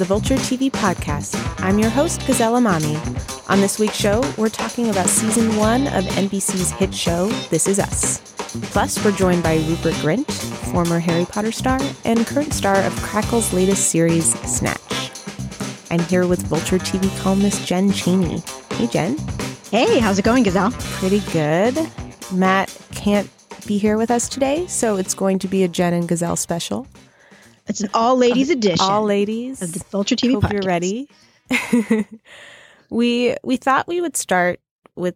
the Vulture TV podcast. I'm your host, Gazelle Emami. On this week's show, we're talking about season one of NBC's hit show, This Is Us. Plus, we're joined by Rupert Grint, former Harry Potter star and current star of Crackle's latest series, Snatch. I'm here with Vulture TV columnist Jen Chaney. Hey, Jen. Hey, how's it going, Gazelle? Pretty good. Matt can't be here with us today, so it's going to be a Jen and Gazelle special. It's an all ladies edition. All ladies of the Vulture TV Hope podcast. you're ready. we we thought we would start with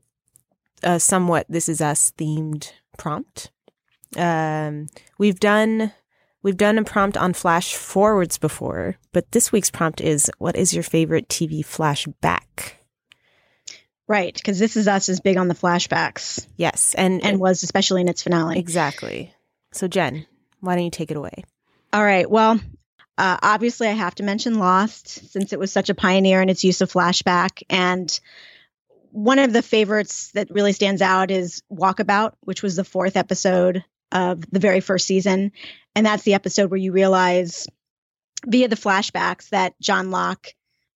a somewhat "This Is Us" themed prompt. Um, we've done we've done a prompt on flash forwards before, but this week's prompt is: What is your favorite TV flashback? Right, because This Is Us is big on the flashbacks Yes, and and was especially in its finale. exactly. So, Jen, why don't you take it away? All right, well, uh, obviously I have to mention Lost since it was such a pioneer in its use of flashback. And one of the favorites that really stands out is Walkabout, which was the fourth episode of the very first season. And that's the episode where you realize via the flashbacks that John Locke,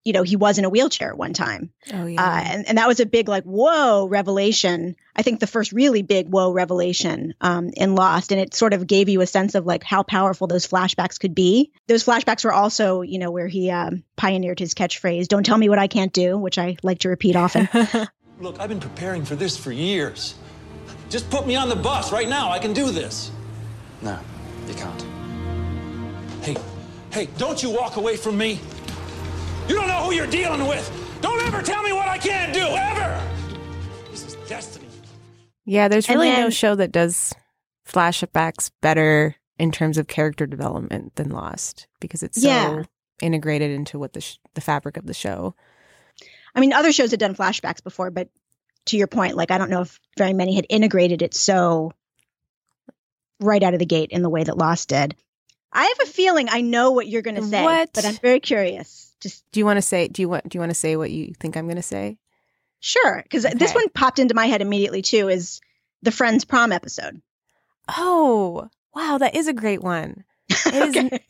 you know, he was in a wheelchair at one time. Oh yeah, Uh, and, and that was a big, like, whoa revelation. I think the first really big whoa revelation um, in Lost. And it sort of gave you a sense of like how powerful those flashbacks could be. Those flashbacks were also, you know, where he um, pioneered his catchphrase, don't tell me what I can't do, which I like to repeat often. Look, I've been preparing for this for years. Just put me on the bus right now. I can do this. No, you can't. Hey, hey, don't you walk away from me. You don't know who you're dealing with. Don't ever tell me what I can't do, ever. This is destiny. yeah. There's And really no show that does flashbacks better in terms of character development than Lost because it's so integrated into what the sh- the fabric of the show. I mean, other shows had done flashbacks before, but to your point, like, I don't know if very many had integrated it so right out of the gate in the way that Lost did. I have a feeling I know what you're going to say, What? but I'm very curious. Just Do you want to say? Do you want? Do you want to say what you think I'm going to say? Sure, because this one popped into my head immediately too. Is the Friends prom episode? Oh, wow, that is a great one. Is- Okay.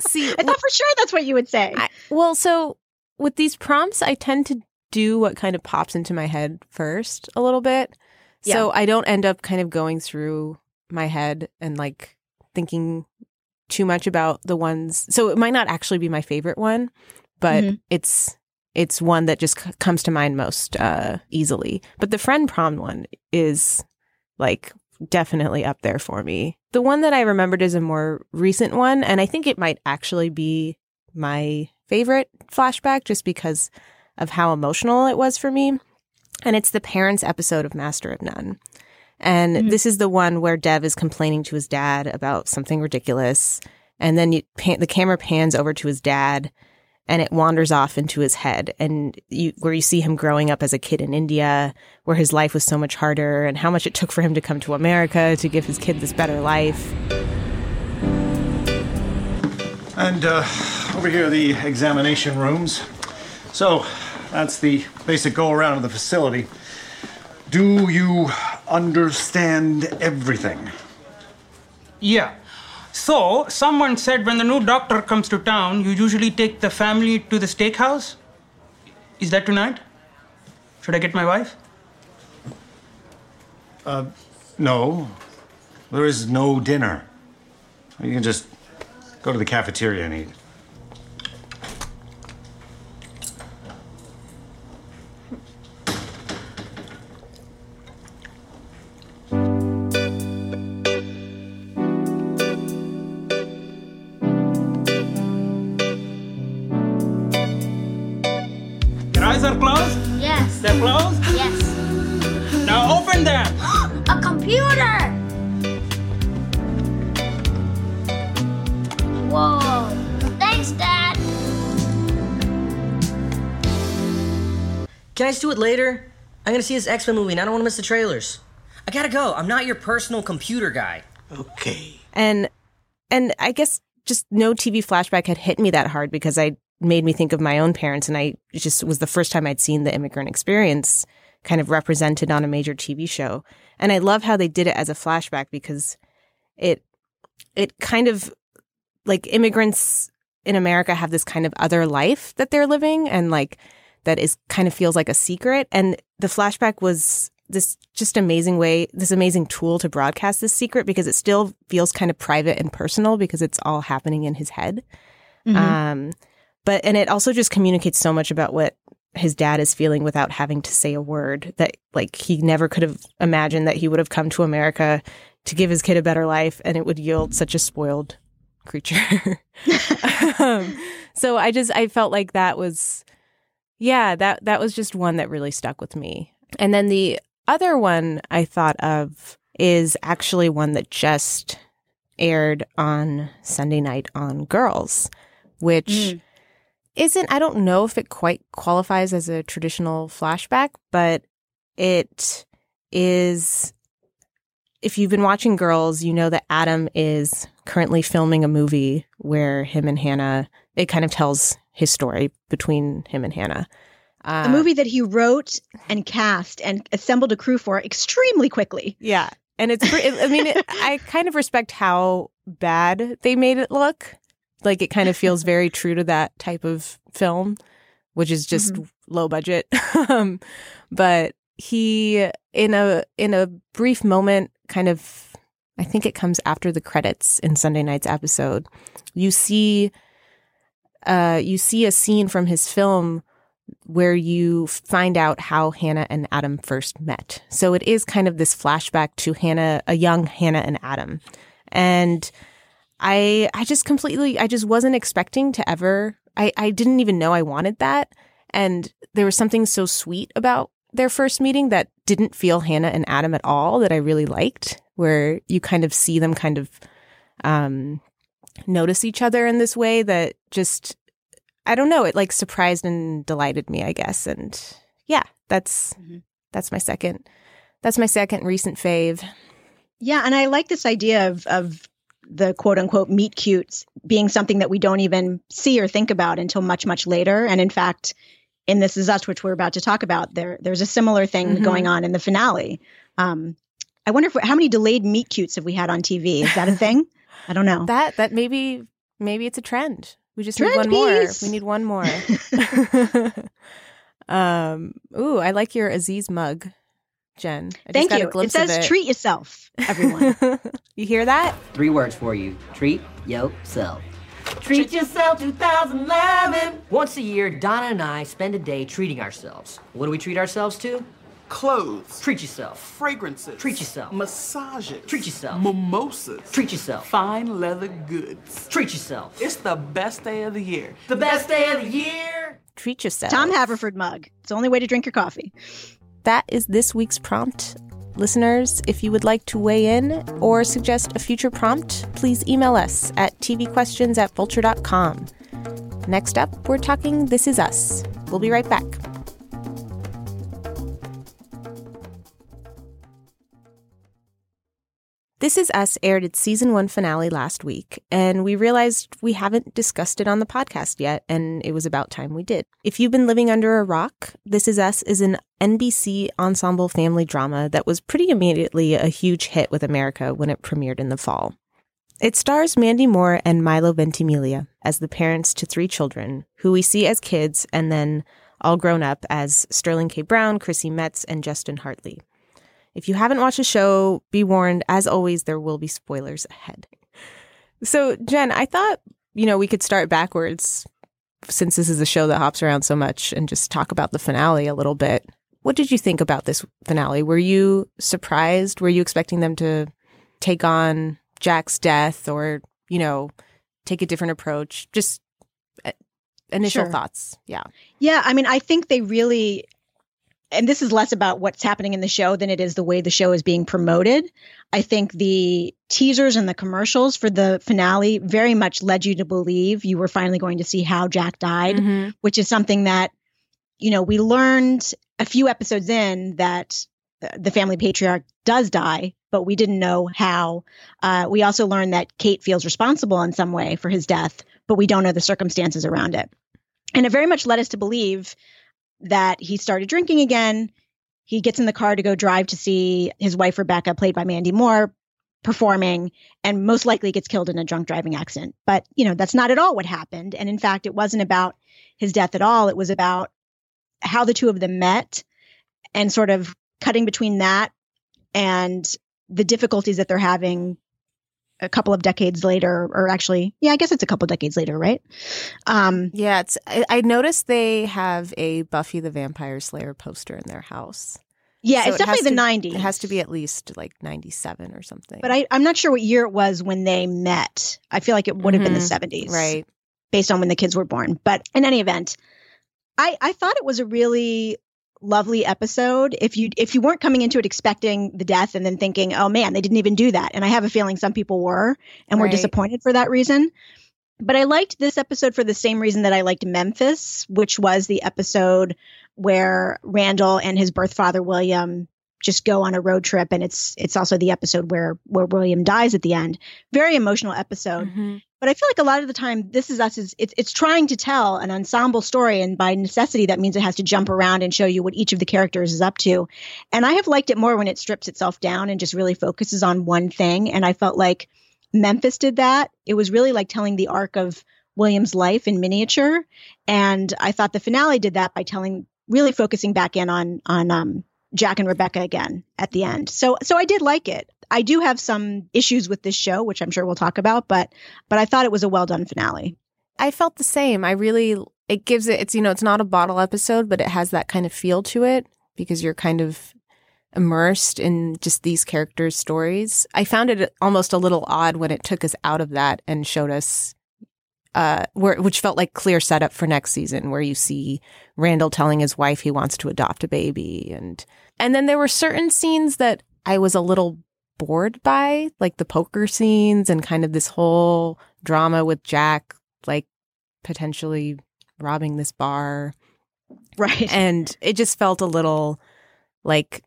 See, I thought for sure that's what you would say. I, well, so with these prompts, I tend to do what kind of pops into my head first a little bit. So I don't end up kind of going through my head and like thinking too much about the ones. So it might not actually be my favorite one, but Mhm. it's it's one that just c- comes to mind most uh easily. But the friend prom one is like definitely up there for me. The one that I remembered is a more recent one, and I think it might actually be my favorite flashback just because of how emotional it was for me. And it's the parents episode of Master of None. And Mhm. this is the one where Dev is complaining to his dad about something ridiculous. And then you, pan, the camera pans over to his dad and it wanders off into his head. And you, where you see him growing up as a kid in India, where his life was so much harder and how much it took for him to come to America to give his kid this better life. And uh, over here are the examination rooms. So that's the basic go around of the facility. Do you understand everything? Yeah. So, someone said when the new doctor comes to town, you usually take the family to the steakhouse. Is that tonight? Should I get my wife? Uh, no. There is no dinner. You can just go to the cafeteria and eat. Can I do it later? I'm gonna see this X Men movie and I don't wanna miss the trailers. I gotta go. I'm not your personal computer guy. Okay. And and I guess just no TV flashback had hit me that hard because I made me think of my own parents and I just was the first time I'd seen the immigrant experience kind of represented on a major TV show. And I love how they did it as a flashback because it it kind of like immigrants in America have this kind of other life that they're living and like that is kind of feels like a secret. And the flashback was this just amazing way, this amazing tool to broadcast this secret because it still feels kind of private and personal because it's all happening in his head. Mhm. Um, but and it also just communicates so much about what his dad is feeling without having to say a word that like he never could have imagined that he would have come to America to give his kid a better life and it would yield such a spoiled creature. um, so I just I felt like that was yeah, that that was just one that really stuck with me. And then the other one I thought of is actually one that just aired on Sunday night on Girls, which Mm. isn't I don't know if it quite qualifies as a traditional flashback, but it is if you've been watching Girls, you know that Adam is currently filming a movie where him and Hannah it kind of tells his story between him and Hannah. Uh, a movie that he wrote and cast and assembled a crew for extremely quickly. Yeah. And it's, I mean, it, I kind of respect how bad they made it look. Like it kind of feels very true to that type of film, which is just low budget. um, but he, in a, in a brief moment, kind of, I think it comes after the credits in Sunday night's episode, you see, uh, you see a scene from his film where you find out how Hannah and Adam first met. So it is kind of this flashback to Hannah, a young Hannah and Adam. And I I just completely I just wasn't expecting to ever I, I didn't even know I wanted that. And there was something so sweet about their first meeting that didn't feel Hannah and Adam at all that I really liked, where you kind of see them kind of um notice each other in this way that just I don't know, it like surprised and delighted me, I guess. And yeah, that's Mhm. that's my second that's my second recent fave. Yeah, and I like this idea of of the quote unquote meet cutes being something that we don't even see or think about until much much later. And in fact, in This Is Us, which we're about to talk about, there there's a similar thing Mhm. going on in the finale. Um, I wonder if how many delayed meet cutes have we had on TV? Is that a thing? I don't know. That that maybe maybe it's a trend. We just Trend need one more. We need one more. um ooh, I like your Aziz mug, Jen. I Thank just got you. A It says of it. treat yourself, everyone. you hear that? Three words for you. Treat yourself. Treat yourself 2011. Once a year, Donna and I spend a day treating ourselves. What do we treat ourselves to? Clothes, Treat yourself. fragrances, Treat yourself. massages, Treat yourself. mimosas, Treat yourself. fine leather goods. Treat yourself. It's the best day of the year. the best day of the year. Treat yourself. Tom Haverford mug. It's the only way to drink your coffee. That is this week's prompt. Listeners, if you would like to weigh in or suggest a future prompt, please email us at tvquestions at vulture.com. Next up, we're talking This Is Us. We'll be right back. This Is Us aired its season one finale last week, and we realized we haven't discussed it on the podcast yet, and it was about time we did. If you've been living under a rock, This Is Us is an NBC ensemble family drama that was pretty immediately a huge hit with America when it premiered in the fall. It stars Mandy Moore and Milo Ventimiglia as the parents to three children, who we see as kids and then all grown up as Sterling K. Brown, Chrissy Metz, and Justin Hartley. If you haven't watched the show, be warned, as always, there will be spoilers ahead. So, Jen, I thought, you know, we could start backwards since this is a show that hops around so much and just talk about the finale a little bit. What did you think about this finale? Were you surprised? Were you expecting them to take on Jack's death or, you know, take a different approach? Just uh, initial Sure. thoughts. Yeah. Yeah, I mean, I think they really, and this is less about what's happening in the show than it is the way the show is being promoted. I think the teasers and the commercials for the finale very much led you to believe you were finally going to see how Jack died, Mhm. which is something that, you know, we learned a few episodes in that the family patriarch does die, but we didn't know how. Uh, we also learned that Kate feels responsible in some way for his death, but we don't know the circumstances around it. And it very much led us to believe that he started drinking again. He gets in the car to go drive to see his wife, Rebecca, played by Mandy Moore. performing and most likely gets killed in a drunk driving accident. But, you know, that's not at all what happened. And in fact, it wasn't about his death at all. It was about how the two of them met and sort of cutting between that and the difficulties that they're having a couple of decades later or actually yeah i guess it's a couple decades later right? Um yeah it's I, I noticed they have a buffy the vampire slayer poster in their house. Yeah So it's it definitely the to- 90s it has to be at least like 97 or something. But I, i'm not sure what year it was when they met. I feel like it would have been the Mhm. 70s right. based on when the kids were born. But in any event i i thought it was a really lovely episode if you if you weren't coming into it expecting the death and then thinking oh man they didn't even do that. And i have a feeling some people were and were disappointed for that reason. But i liked this episode for the same reason that i liked memphis which was the episode where randall and his birth father william just go on a road trip. And it's it's also the episode where where william dies at the end. Very emotional episode. Mhm. But I feel like a lot of the time, this is us. Is it's it's trying to tell an ensemble story, and by necessity, that means it has to jump around and show you what each of the characters is up to. And I have liked it more when it strips itself down and just really focuses on one thing. And I felt like Memphis did that. It was really like telling the arc of William's life in miniature, and I thought the finale did that by telling, really focusing back in on on um, Jack and Rebecca again at the end. So so I did like it. I do have some issues with this show, which I'm sure we'll talk about, but but I thought it was a well done finale. I felt the same. I really it gives it it's you know it's not a bottle episode, but it has that kind of feel to it because you're kind of immersed in just these characters' stories. I found it almost a little odd when it took us out of that and showed us uh where which felt like clear setup for next season where you see Randall telling his wife he wants to adopt a baby and and then there were certain scenes that I was a little bored by, like the poker scenes and kind of this whole drama with Jack like potentially robbing this bar. Right. And it just felt a little like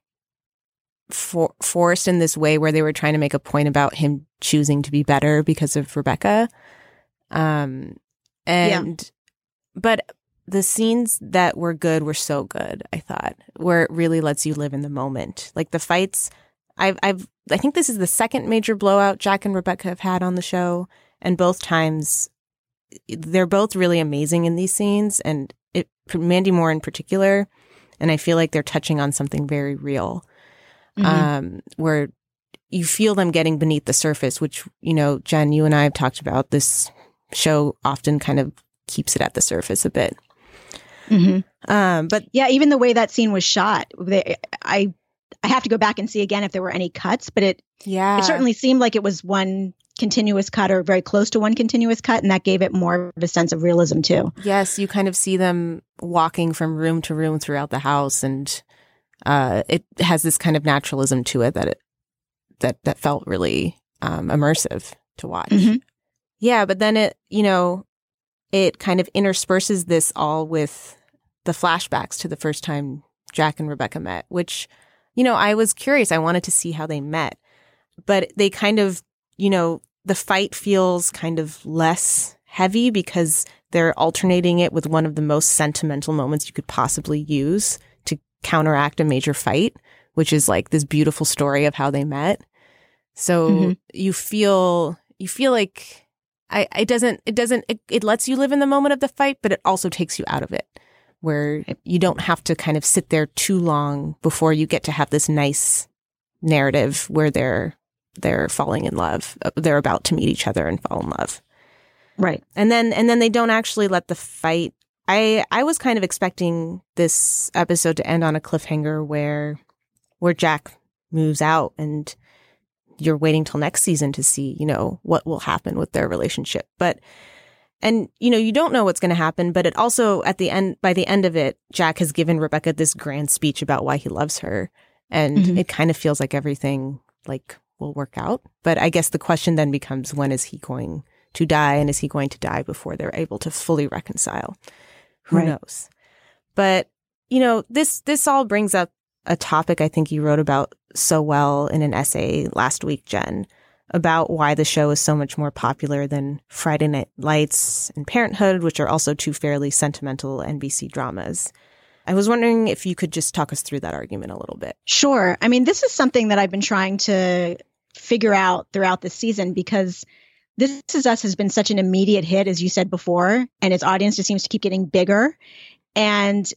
for- forced in this way where they were trying to make a point about him choosing to be better because of Rebecca. Um and but the scenes that were good were so good, I thought, where it really lets you live in the moment. Like the fights I've I've I think this is the second major blowout Jack and Rebecca have had on the show and both times they're both really amazing in these scenes and it Mandy Moore in particular and I feel like they're touching on something very real Mhm. um where you feel them getting beneath the surface which you know Jen you and I have talked about this show often kind of keeps it at the surface a bit Mhm. um but Yeah, even the way that scene was shot, they, I I have to go back and see again if there were any cuts, but it yeah it certainly seemed like it was one continuous cut or very close to one continuous cut, and that gave it more of a sense of realism too. Yes, you kind of see them walking from room to room throughout the house, and uh, it has this kind of naturalism to it that it that that felt really um, immersive to watch. Mhm. Yeah, but then it, you know, it kind of intersperses this all with the flashbacks to the first time Jack and Rebecca met, which, you know, I was curious. I wanted to see how they met, but they kind of, you know, the fight feels kind of less heavy because they're alternating it with one of the most sentimental moments you could possibly use to counteract a major fight, which is like this beautiful story of how they met. So Mhm. you feel you feel like I it doesn't it doesn't it, it lets you live in the moment of the fight, but it also takes you out of it where you don't have to kind of sit there too long before you get to have this nice narrative where they're they're falling in love. Uh, They're about to meet each other and fall in love Right. and then and then they don't actually let the fight i i was kind of expecting this episode to end on a cliffhanger where where jack moves out and you're waiting till next season to see you know what will happen with their relationship but and you know you don't know what's going to happen but it also at the end by the end of it jack has given rebecca this grand speech about why he loves her. And Mhm. it kind of feels like everything like will work out. But i guess the question then becomes when is he going to die? And is he going to die before they're able to fully reconcile? Who Right. knows? But you know this this all brings up a topic i think you wrote about so well in an essay last week jen about why the show is so much more popular than friday night lights and parenthood which are also two fairly sentimental nbc dramas. I was wondering if you could just talk us through that argument a little bit. Sure. I mean, this is something that I've been trying to figure out throughout the season because this is us has been such an immediate hit as you said before and its audience just seems to keep getting bigger. And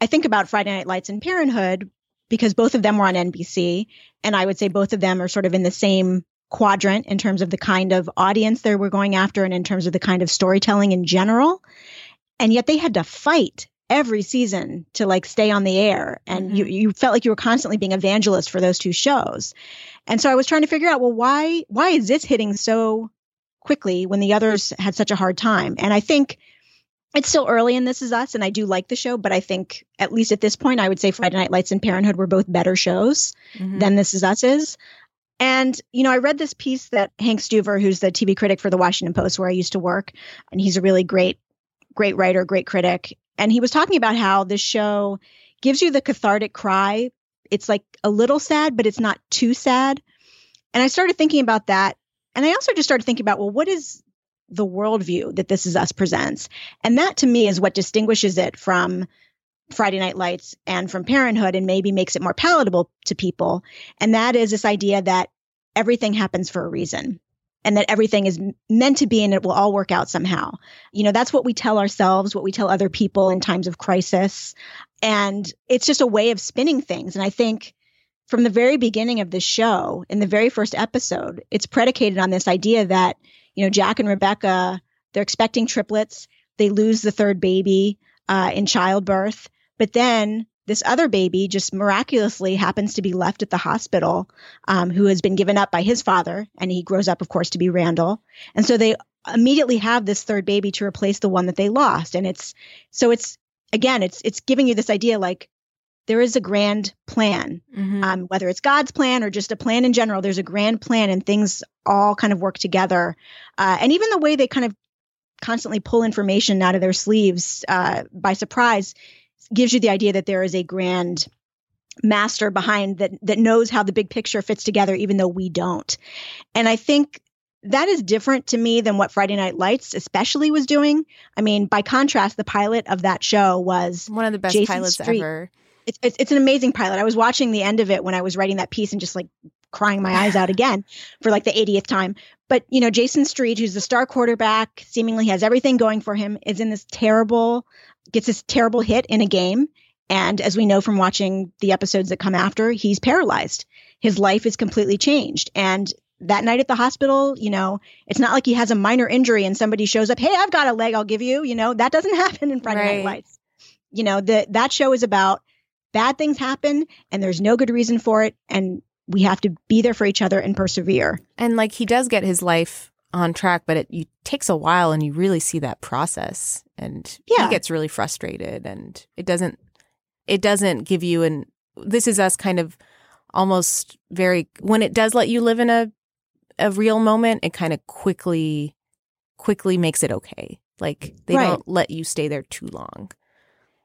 i think about friday night lights and parenthood because both of them were on nbc and i would say both of them are sort of in the same quadrant in terms of the kind of audience they were going after and in terms of the kind of storytelling in general. And yet they had to fight every season to like stay on the air. And mm-hmm. you you felt like you were constantly being evangelist for those two shows. And so i was trying to figure out well why why is this hitting so quickly when the others had such a hard time? And i think it's still early in this is us and i do like the show but i think at least at this point i would say friday night lights and parenthood were both better shows mm-hmm. than this is us is and, you know, I read this piece that Hank Stuever, who's the TV critic for the Washington Post, where I used to work, and he's a really great, great writer, great critic. And he was talking about how this show gives you the cathartic cry. It's like a little sad, but it's not too sad. And I started thinking about that. And I also just started thinking about, well, what is the worldview that This Is Us presents? And that to me is what distinguishes it from Friday Night Lights and from Parenthood and maybe makes it more palatable to people. And that is this idea that everything happens for a reason and that everything is meant to be and it will all work out somehow. You know, that's what we tell ourselves, what we tell other people in times of crisis. And it's just a way of spinning things. And I think from the very beginning of this show, in the very first episode, it's predicated on this idea that, you know, Jack and Rebecca, they're expecting triplets. They lose the third baby uh, in childbirth. But then this other baby just miraculously happens to be left at the hospital, um, who has been given up by his father. And he grows up, of course, to be Randall. And so they immediately have this third baby to replace the one that they lost. And it's so it's again, it's it's giving you this idea like there is a grand plan, mm-hmm. um, whether it's God's plan or just a plan in general. There's a grand plan, and things all kind of work together. Uh, and even the way they kind of constantly pull information out of their sleeves uh, by surprise gives you the idea that there is a grand master behind that that knows how the big picture fits together even though we don't. And i think that is different to me than what friday night lights especially was doing. I mean by contrast the pilot of that show was one of the best Jason pilots Street. ever. It's, it's, it's an amazing pilot. I was watching the end of it when i was writing that piece and just like crying my eyes out again for like the 80th time. But you know jason street who's the star quarterback seemingly has everything going for him is in this terrible gets this terrible hit in a game. And as we know from watching the episodes that come after, he's paralyzed. His life is completely changed. And that night at the hospital, you know, it's not like he has a minor injury and somebody shows up, hey, I've got a leg, I'll give you. You know, that doesn't happen in Friday Right. Night Lights. You know, the, that show is about bad things happen and there's no good reason for it. And we have to be there for each other and persevere. And like he does get his life on track, but it you, takes a while and you really see that process. And Yeah. he gets really frustrated and it doesn't it doesn't give you an this is us kind of almost very when it does let you live in a a real moment, it kind of quickly quickly makes it okay. Like they Right. don't let you stay there too long.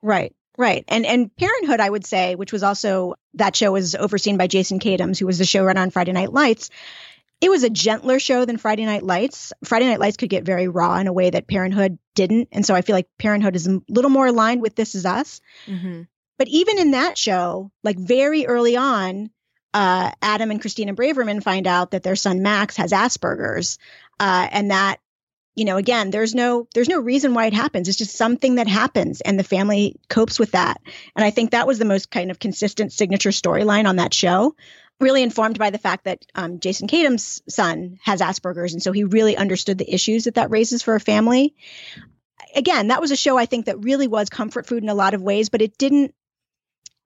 Right. Right. And and Parenthood, I would say, which was also that show was overseen by Jason Katims, who was the showrunner on Friday Night Lights. It was a gentler show than Friday Night Lights. Friday Night Lights could get very raw in a way that Parenthood didn't. And so I feel like Parenthood is a little more aligned with This Is Us. Mm-hmm. But even in that show, like very early on, uh, Adam and Christina Braverman find out that their son Max has Asperger's, uh, and that you know again there's no there's no reason why it happens it's just something that happens and the family copes with that and i think that was the most kind of consistent signature storyline on that show really informed by the fact that um, jason Katims' son has asperger's and so he really understood the issues that that raises for a family again that was a show i think that really was comfort food in a lot of ways but it didn't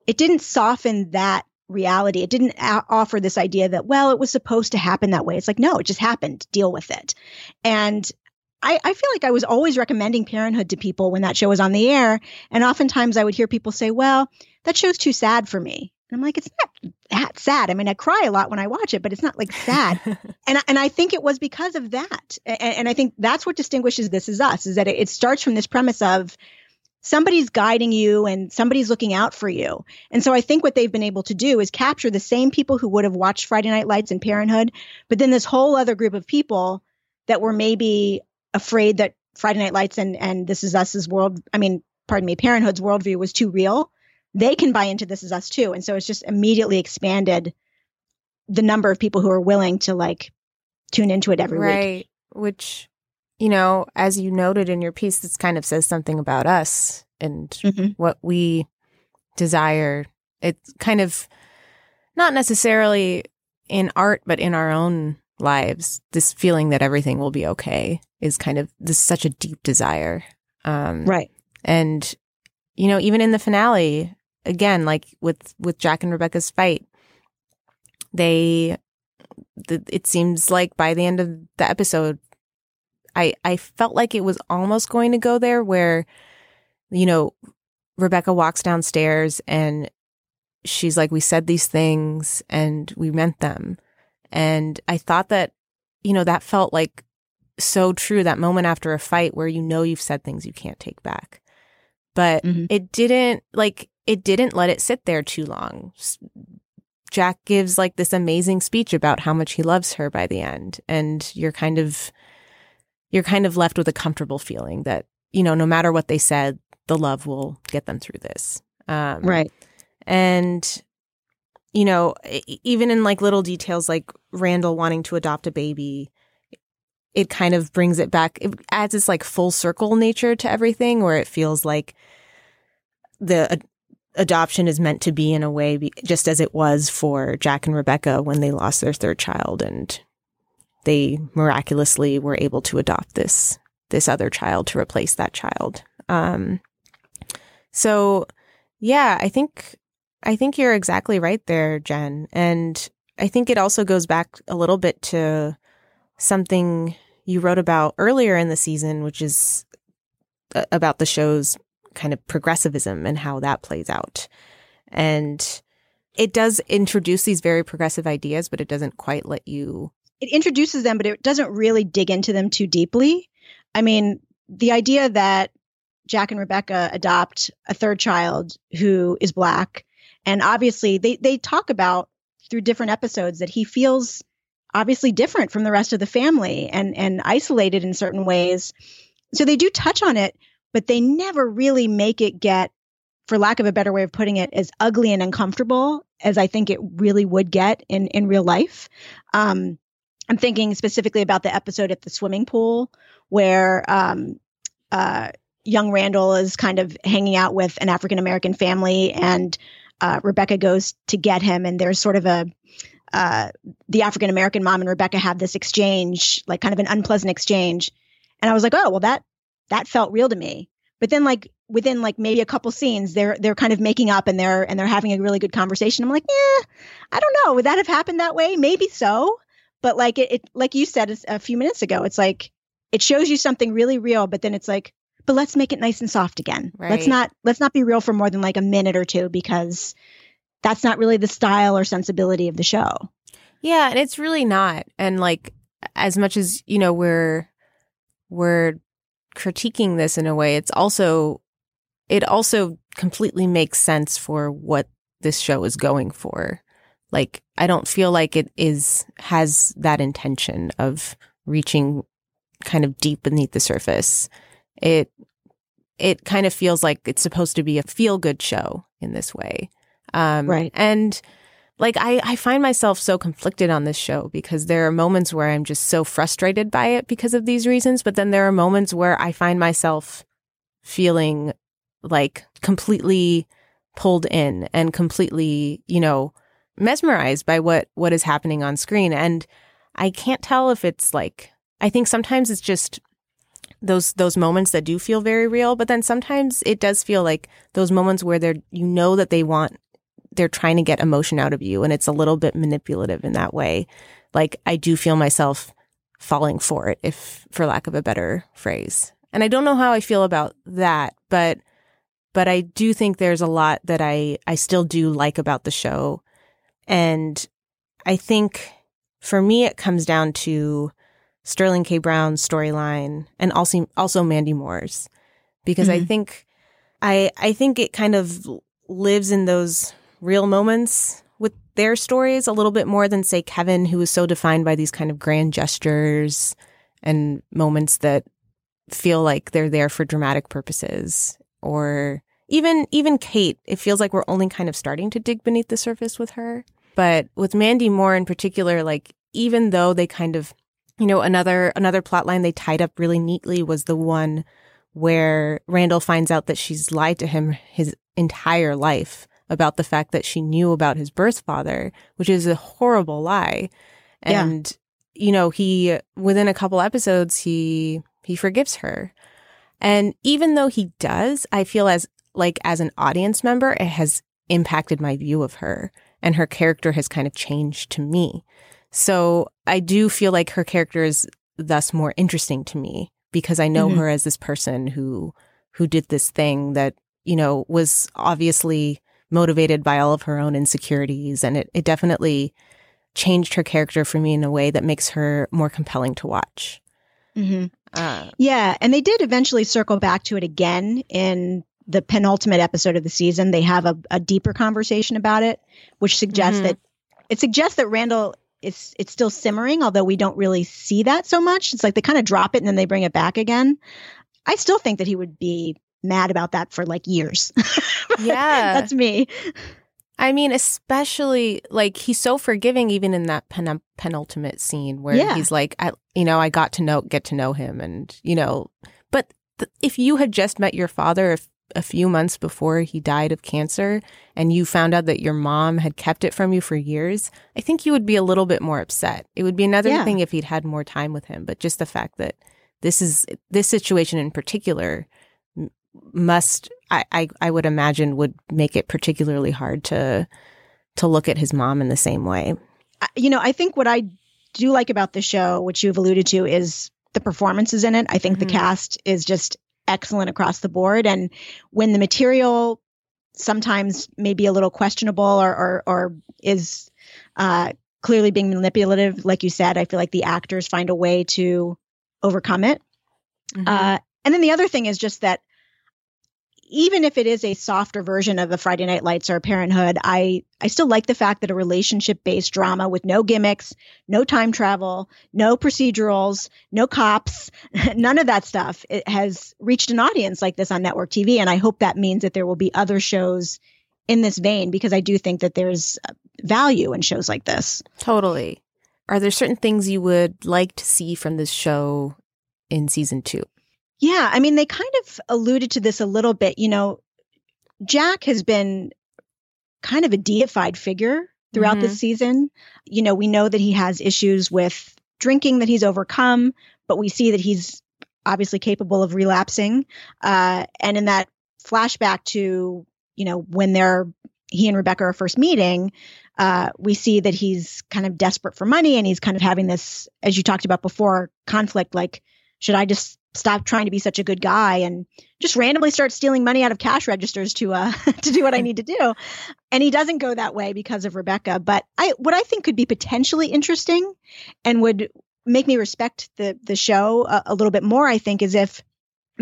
it didn't soften that reality it didn't a- offer this idea that well it was supposed to happen that way it's like no it just happened deal with it and I, I feel like I was always recommending Parenthood to people when that show was on the air. And oftentimes I would hear people say, well, that show's too sad for me. And I'm like, it's not that sad. I mean, I cry a lot when I watch it, but it's not like sad. and, I- and I think it was because of that. And, and I think that's what distinguishes This Is Us, is that it, it starts from this premise of somebody's guiding you and somebody's looking out for you. And so I think what they've been able to do is capture the same people who would have watched Friday Night Lights and Parenthood, but then this whole other group of people that were maybe afraid that Friday Night Lights and and This Is Us's world, I mean, pardon me, Parenthood's worldview was too real. They can buy into This Is Us too, and so it's just immediately expanded the number of people who are willing to like tune into it every week. right. Which, you know, as you noted in your piece, this kind of says something about us and Mhm. what we desire. It's kind of not necessarily in art, but in our own lives. This feeling that everything will be okay is kind of this such a deep desire. Um, Right. and you know, even in the finale, again, like with with Jack and Rebecca's fight, they the, it seems like by the end of the episode, I I felt like it was almost going to go there where, you know, Rebecca walks downstairs and she's like, "We said these things and we meant them," and I thought that, you know, that felt like so true. That moment after a fight where you know you've said things you can't take back, but Mhm. it didn't like it didn't let it sit there too long. Jack gives like this amazing speech about how much he loves her by the end and you're kind of you're kind of left with a comfortable feeling that you know no matter what they said the love will get them through this um Right. and you know even in like little details like Randall wanting to adopt a baby it kind of brings it back it adds this like full circle nature to everything where it feels like the ad- adoption is meant to be in a way just as it was for Jack and Rebecca when they lost their third child and they miraculously were able to adopt this this other child to replace that child. Um so yeah i think i think you're exactly right there jen. And i think it also goes back a little bit to something you wrote about earlier in the season which is uh, about the show's kind of progressivism and how that plays out and it does introduce these very progressive ideas but it doesn't quite let you it introduces them, but it doesn't really dig into them too deeply. I mean, the idea that Jack and Rebecca adopt a third child who is black, and obviously they they talk about through different episodes that he feels obviously different from the rest of the family and and isolated in certain ways. So they do touch on it, but they never really make it get for lack of a better way of putting it as ugly and uncomfortable as I think it really would get in in real life. Um I'm thinking specifically about the episode at the swimming pool where um, uh, young Randall is kind of hanging out with an African American family, and uh, Rebecca goes to get him, and there's sort of a uh, the African American mom and Rebecca have this exchange, like kind of an unpleasant exchange, and I was like, oh well, that that felt real to me. But then, like within like maybe a couple scenes, they're they're kind of making up and they're and they're having a really good conversation. I'm like, yeah, I don't know, would that have happened that way? Maybe so but like it, it like you said a few minutes ago it's like it shows you something really real but then it's like but let's make it nice and soft again let's not let's not be real for more than like a minute or two because that's not really the style or sensibility of the show Yeah, and it's really not. And like as much as, you know, we're we're critiquing this in a way, it's also it also completely makes sense for what this show is going for. Like I don't feel like it is has that intention of reaching kind of deep beneath the surface. It it kind of feels like it's supposed to be a feel good show in this way. Um Right. and like I, I find myself so conflicted on this show because there are moments where I'm just so frustrated by it because of these reasons, but then there are moments where I find myself feeling like completely pulled in and completely, you know, mesmerized by what what is happening on screen. And I can't tell if it's like I think sometimes it's just those those moments that do feel very real, but then sometimes it does feel like those moments where they're you know that they want they're trying to get emotion out of you and it's a little bit manipulative in that way. Like I do feel myself falling for it if for lack of a better phrase. And I don't know how I feel about that, but but I do think there's a lot that I I still do like about the show. And I think for me it comes down to Sterling K. Brown's storyline and also also Mandy Moore's because I Mhm. think I I think it kind of lives in those real moments with their stories a little bit more than say Kevin who is so defined by these kind of grand gestures and moments that feel like they're there for dramatic purposes. Or even even Kate it feels like we're only kind of starting to dig beneath the surface with her. But with Mandy Moore in particular, like even though they kind of, you know, another another plot line they tied up really neatly was the one where Randall finds out that she's lied to him his entire life about the fact that she knew about his birth father, which is a horrible lie. Yeah. And you know, he within a couple episodes he he forgives her. And even though he does, I feel as like as an audience member, it has impacted my view of her and her character has kind of changed to me. So I do feel like her character is thus more interesting to me because I know Mhm. her as this person who who did this thing that, you know, was obviously motivated by all of her own insecurities and it, it definitely changed her character for me in a way that makes her more compelling to watch. hmm Uh, Yeah, and they did eventually circle back to it again in the penultimate episode of the season. They have a, a deeper conversation about it, which suggests Mhm. that it suggests that Randall is it's still simmering, although we don't really see that so much. It's like they kind of drop it and then they bring it back again. I still think that he would be mad about that for like years. Yeah. That's me. I mean, especially like he's so forgiving, even in that pen- penultimate scene where Yeah. he's like, I, you know, I got to know, get to know him, and you know, but th- if you had just met your father a few months before he died of cancer, and you found out that your mom had kept it from you for years, I think you would be a little bit more upset. It would be another Yeah. thing if he'd had more time with him, but just the fact that this is this situation in particular must I, I I would imagine would make it particularly hard to to look at his mom in the same way. You know, I think what I do like about the show, which you've alluded to, is the performances in it. I think Mhm. the cast is just excellent across the board. And when the material sometimes may be a little questionable or or, or is uh, clearly being manipulative, like you said, I feel like the actors find a way to overcome it. Uh, and then the other thing is just that even if it is a softer version of a Friday Night Lights or Parenthood, I I still like the fact that a relationship based drama with no gimmicks, no time travel, no procedurals, no cops, none of that stuff, it has reached an audience like this on network TV, and I hope that means that there will be other shows in this vein because I do think that there's uh, value in shows like this. Totally. Are there certain things you would like to see from this show in season two? Yeah, I mean, they kind of alluded to this a little bit. You know, Jack has been kind of a deified figure throughout this season. You know, we know that he has issues with drinking that he's overcome, but we see that he's obviously capable of relapsing. Uh, and in that flashback to, you know, when they're he and Rebecca are first meeting, uh, we see that he's kind of desperate for money and he's kind of having this, as you talked about before, conflict like, should I just stop trying to be such a good guy and just randomly start stealing money out of cash registers to uh to do what I need to do. And he doesn't go that way because of Rebecca, but I what I think could be potentially interesting and would make me respect the the show a, a little bit more I think is if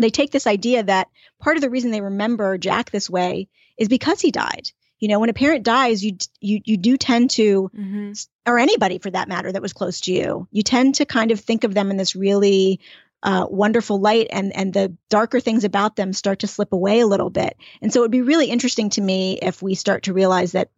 they take this idea that part of the reason they remember Jack this way is because he died. You know, when a parent dies, you you you do tend to or anybody for that matter that was close to you, you tend to kind of think of them in this really uh, wonderful light and and the darker things about them start to slip away a little bit. And so it would be really interesting to me if we start to realize that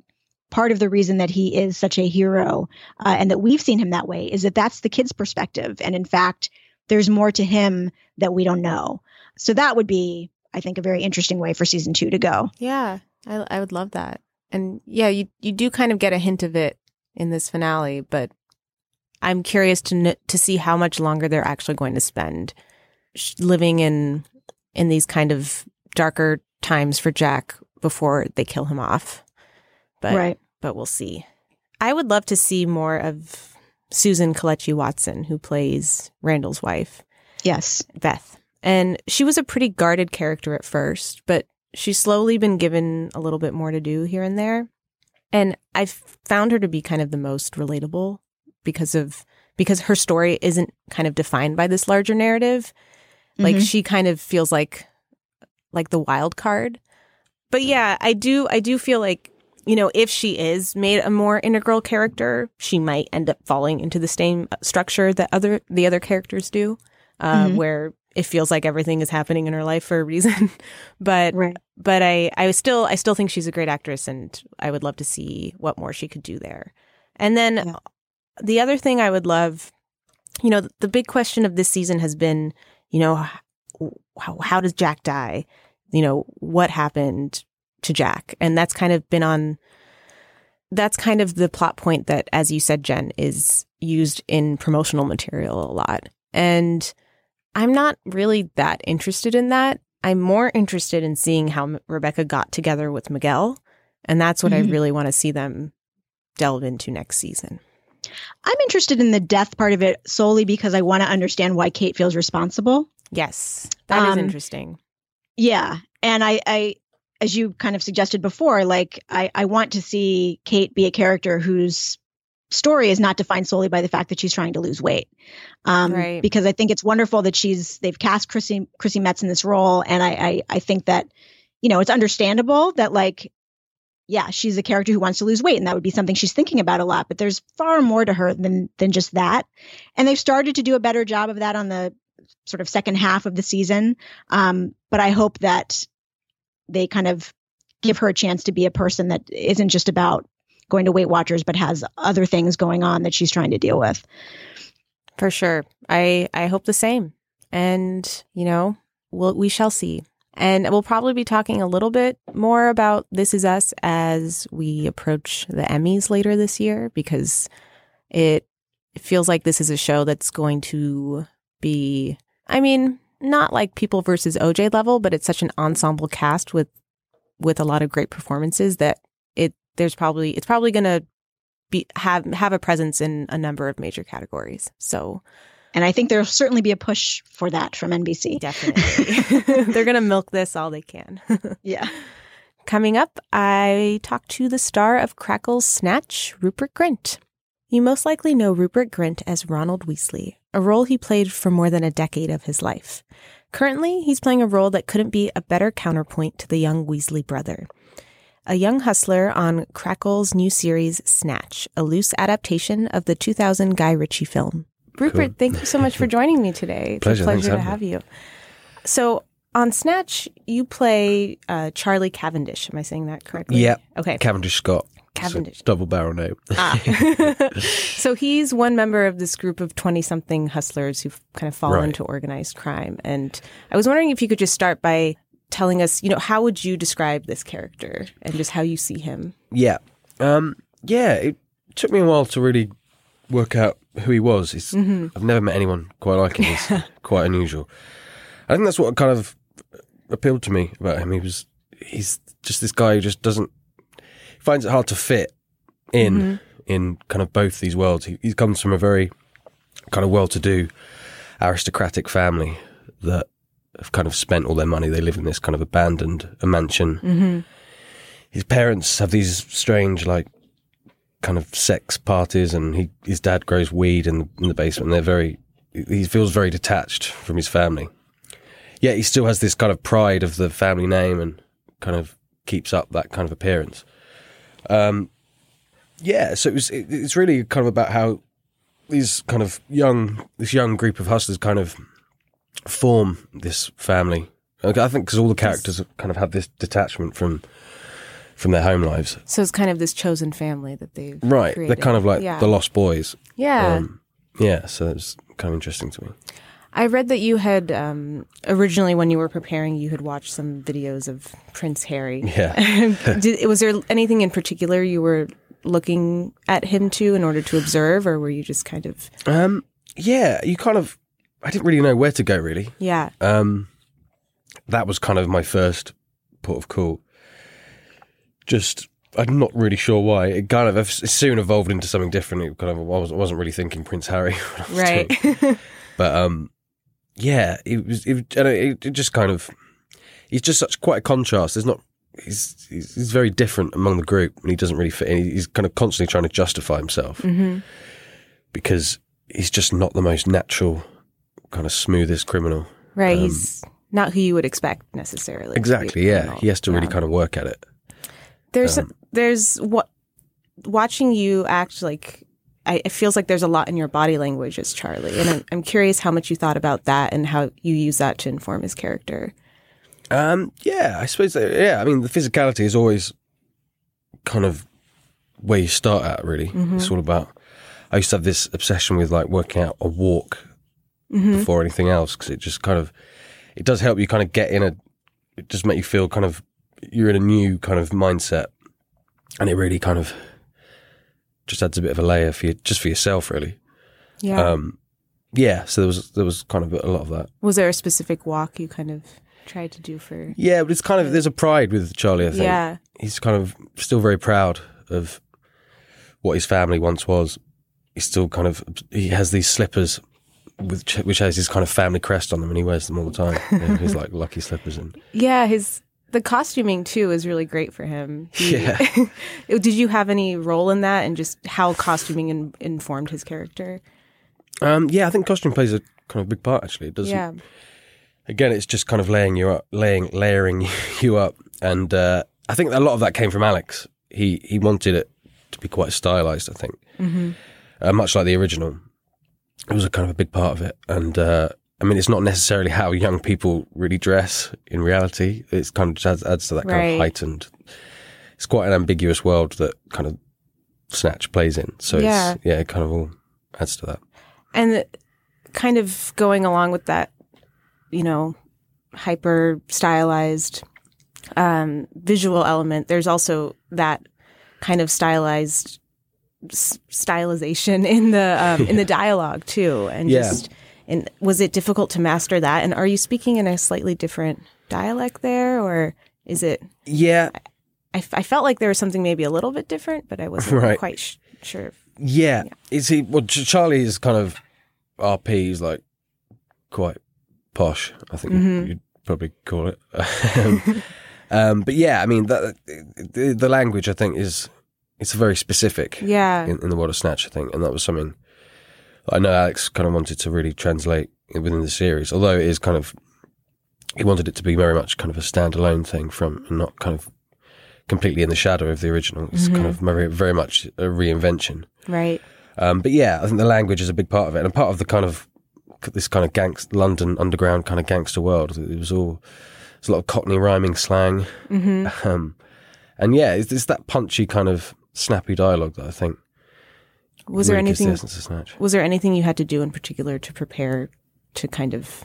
part of the reason that he is such a hero uh, and that we've seen him that way is that that's the kid's perspective. And in fact, there's more to him that we don't know. So that would be, I think, a very interesting way for season two to go. Yeah, I, I would love that. And yeah, you you do kind of get a hint of it in this finale, but I'm curious to kn- to see how much longer they're actually going to spend sh- living in in these kind of darker times for Jack before they kill him off. But Right. but we'll see. I would love to see more of Susan Kelechi Watson, who plays Randall's wife. Yes. Beth. And she was a pretty guarded character at first, but she's slowly been given a little bit more to do here and there. And I've found her to be kind of the most relatable because of because her story isn't kind of defined by this larger narrative. Like Mhm. she kind of feels like like the wild card. But yeah, I do I do feel like you know, if she is made a more integral character, she might end up falling into the same structure that other the other characters do, uh, Mhm. where it feels like everything is happening in her life for a reason. but but I I still I still think she's a great actress and I would love to see what more she could do there. And then the other thing I would love, you know, the big question of this season has been, you know, how, how does Jack die? You know, what happened to Jack? And that's kind of been on that's kind of the plot point that, as you said, Jen, is used in promotional material a lot. And I'm not really that interested in that. I'm more interested in seeing how Rebecca got together with Miguel. And that's what Mhm. I really want to see them delve into next season. I'm interested in the death part of it solely because I want to understand why Kate feels responsible. Yes, that is Um, interesting. Yeah. And I, I, as you kind of suggested before, like I, I want to see Kate be a character whose story is not defined solely by the fact that she's trying to lose weight. Um, Right. Because I think it's wonderful that she's they've cast Chrissy Chrissy Metz in this role, and I, I I think that you know it's understandable that like yeah she's a character who wants to lose weight, and that would be something she's thinking about a lot. But there's far more to her than than just that, and they've started to do a better job of that on the sort of second half of the season. Um, but I hope that they kind of give her a chance to be a person that isn't just about going to Weight Watchers, but has other things going on that she's trying to deal with. For sure. I I hope the same. And, you know, we'll, we shall see. And we'll probably be talking a little bit more about This Is Us as we approach the Emmys later this year because it, feels like this is a show that's going to be, I mean, not like People versus OJ level, but it's such an ensemble cast with with a lot of great performances that it there's probably it's probably going to be have have a presence in a number of major categories. So And I think there'll certainly be a push for that from NBC. Definitely. They're going to milk this all they can. yeah. Coming up, I talked to the star of Crackle's Snatch, Rupert Grint. You most likely know Rupert Grint as Ronald Weasley, a role he played for more than a decade of his life. Currently, he's playing a role that couldn't be a better counterpoint to the young Weasley brother. A young hustler on Crackle's new series, Snatch, a loose adaptation of the 2000 Guy Ritchie film. Rupert, Cool. thank you so much for joining me today. It's Pleasure, a pleasure to have you. So, on Snatch, you play uh, Charlie Cavendish. Am I saying that correctly? Yeah. Okay. Cavendish Scott. Cavendish. Double barrel name. Ah. so he's one member of this group of 20 something hustlers who've kind of fallen Right. into organized crime. And I was wondering if you could just start by telling us, you know, how would you describe this character and just how you see him? Yeah. Um, yeah, it took me a while to really work out who he was. He's, Mhm. I've never met anyone quite like him. He's quite unusual. I think that's what kind of appealed to me about him. He was, he's just this guy who just doesn't, finds it hard to fit in, Mhm. in kind of both these worlds. He, he comes from a very kind of well-to-do aristocratic family that have kind of spent all their money. They live in this kind of abandoned mansion Mm-hmm. his parents have these strange like kind of sex parties and he his dad grows weed in the, in the basement. And they're very he feels very detached from his family. Yet he still has this kind of pride of the family name and kind of keeps up that kind of appearance. Um yeah so it was it, it's really kind of about how these kind of young this young group of hustlers kind of form this family. I think because all the characters kind of have this detachment from from their home lives. So it's kind of this chosen family that they've Right. created. They're kind of like Yeah. the Lost Boys. Yeah. Um, yeah. So it's kind of interesting to me. I read that you had um, originally, when you were preparing, you had watched some videos of Prince Harry. Yeah. Did, was there anything in particular you were looking at him to in order to observe, or were you just kind of Um, yeah. You kind of, I didn't really know where to go really. yeah? Um, that was kind of my first port of call. Just, I'm not really sure why. It kind of it soon evolved into something different. It kind of, I wasn't, wasn't really thinking Prince Harry. was Right. but um, yeah, it was. It, and it, it just kind of. He's just such quite a contrast. There's not. He's, he's he's very different among the group, and he doesn't really fit in. He's kind of constantly trying to justify himself hmm because he's just not the most natural, kind of smoothest criminal. Right. Um, he's not who you would expect necessarily. to be a Exactly. Yeah, criminal. he has to really kind of work at it. There's Um, there's what watching you act like I, it feels like there's a lot in your body language as Charlie, and I'm, I'm curious how much you thought about that and how you use that to inform his character. Um, yeah, I suppose. That, yeah, I mean, the physicality is always kind of where you start at. Really, Mhm. it's all about. I used to have this obsession with like working out a walk Mhm. before anything else because it just kind of it does help you kind of get in a. It just make you feel kind of you're in a new kind of mindset, and it really kind of just adds a bit of a layer for you, just for yourself, really. Yeah. Um, yeah. So there was there was kind of a lot of that. Was there a specific walk you kind of tried to do for? Yeah, but it's kind of there's a pride with Charlie. I think. Yeah. he's kind of still very proud of what his family once was. He's still kind of he has these slippers with which has his kind of family crest on them, and he wears them all the time. You know, his like lucky slippers and Yeah, his the costuming too is really great for him. He- Yeah. Did you have any role in that, and just how costuming in, informed his character? um, yeah, I think costume plays a kind of big part. Actually, it does. Yeah. Again, it's just kind of laying you up, laying layering you up, and uh, I think a lot of that came from Alex. He he wanted it to be quite stylized. I think. Mhm. uh, much like the original. It was a kind of a big part of it, and uh, I mean, it's not necessarily how young people really dress in reality. It's kind of just adds, adds to that kind Right. of heightened. It's quite an ambiguous world that kind of Snatch plays in. So Yeah. it's, yeah, it kind of all adds to that. And kind of going along with that, you know, hyper stylized um, visual element, there's also that kind of stylized s- stylization in the um, in the dialogue too. And Yeah. just and was it difficult to master that? And are you speaking in a slightly different dialect there, or is it? Yeah, I, f- I felt like there was something maybe a little bit different, but I wasn't Right. quite sh- sure. Yeah, is he? Well, Ch- Charlie is kind of RP. He's like quite posh. I think Mhm. you'd probably call it. um, um, but yeah, I mean, that, the, the language I think is it's very specific. Yeah. in, in the world of Snatch, I think, and that was something I know Alex kind of wanted to really translate within the series. Although it is kind of he wanted it to be very much kind of a standalone thing from, and not kind of completely in the shadow of the original. It's kind Mhm. of very, very much a reinvention. Right. Um, but yeah, I think the language is a big part of it, and part of the kind of this kind of gangst London underground kind of gangster world. It was all there's a lot of Cockney rhyming slang, Mhm. um, and yeah, it's, it's that punchy kind of snappy dialogue that I think Was there really gives the anything? essence of Snatch. Was there anything you had to do in particular to prepare to kind of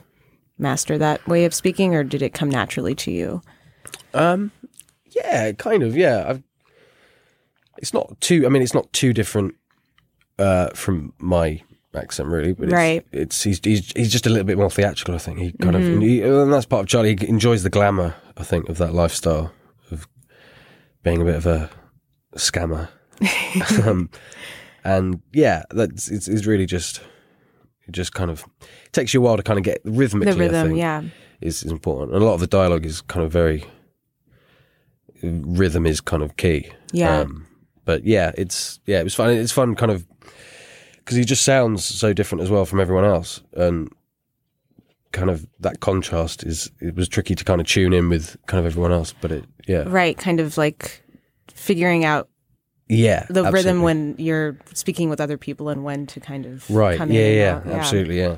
master that way of speaking, or did it come naturally to you? Um, yeah, kind of. Yeah, I've, it's not too. I mean, it's not too different uh, from my accent, really. But it's, Right. It's he's, he's he's just a little bit more theatrical. I think he kind Mhm. of, he, and that's part of Charlie. He enjoys the glamour. I think of that lifestyle of being a bit of a scammer. um, and yeah, that's it's, it's really just it just kind of takes you a while to kind of get rhythmically. The rhythm, yeah. is, is important. And a lot of the dialogue is kind of very rhythm is kind of key. Yeah. Um, but yeah, it's yeah, it was fun. It's fun, kind of because he just sounds so different as well from everyone else, and kind of that contrast is it was tricky to kind of tune in with kind of everyone else. But it yeah Right, kind of like figuring out yeah the rhythm when you're speaking with other people and when to kind of right come yeah in yeah, out. absolutely yeah.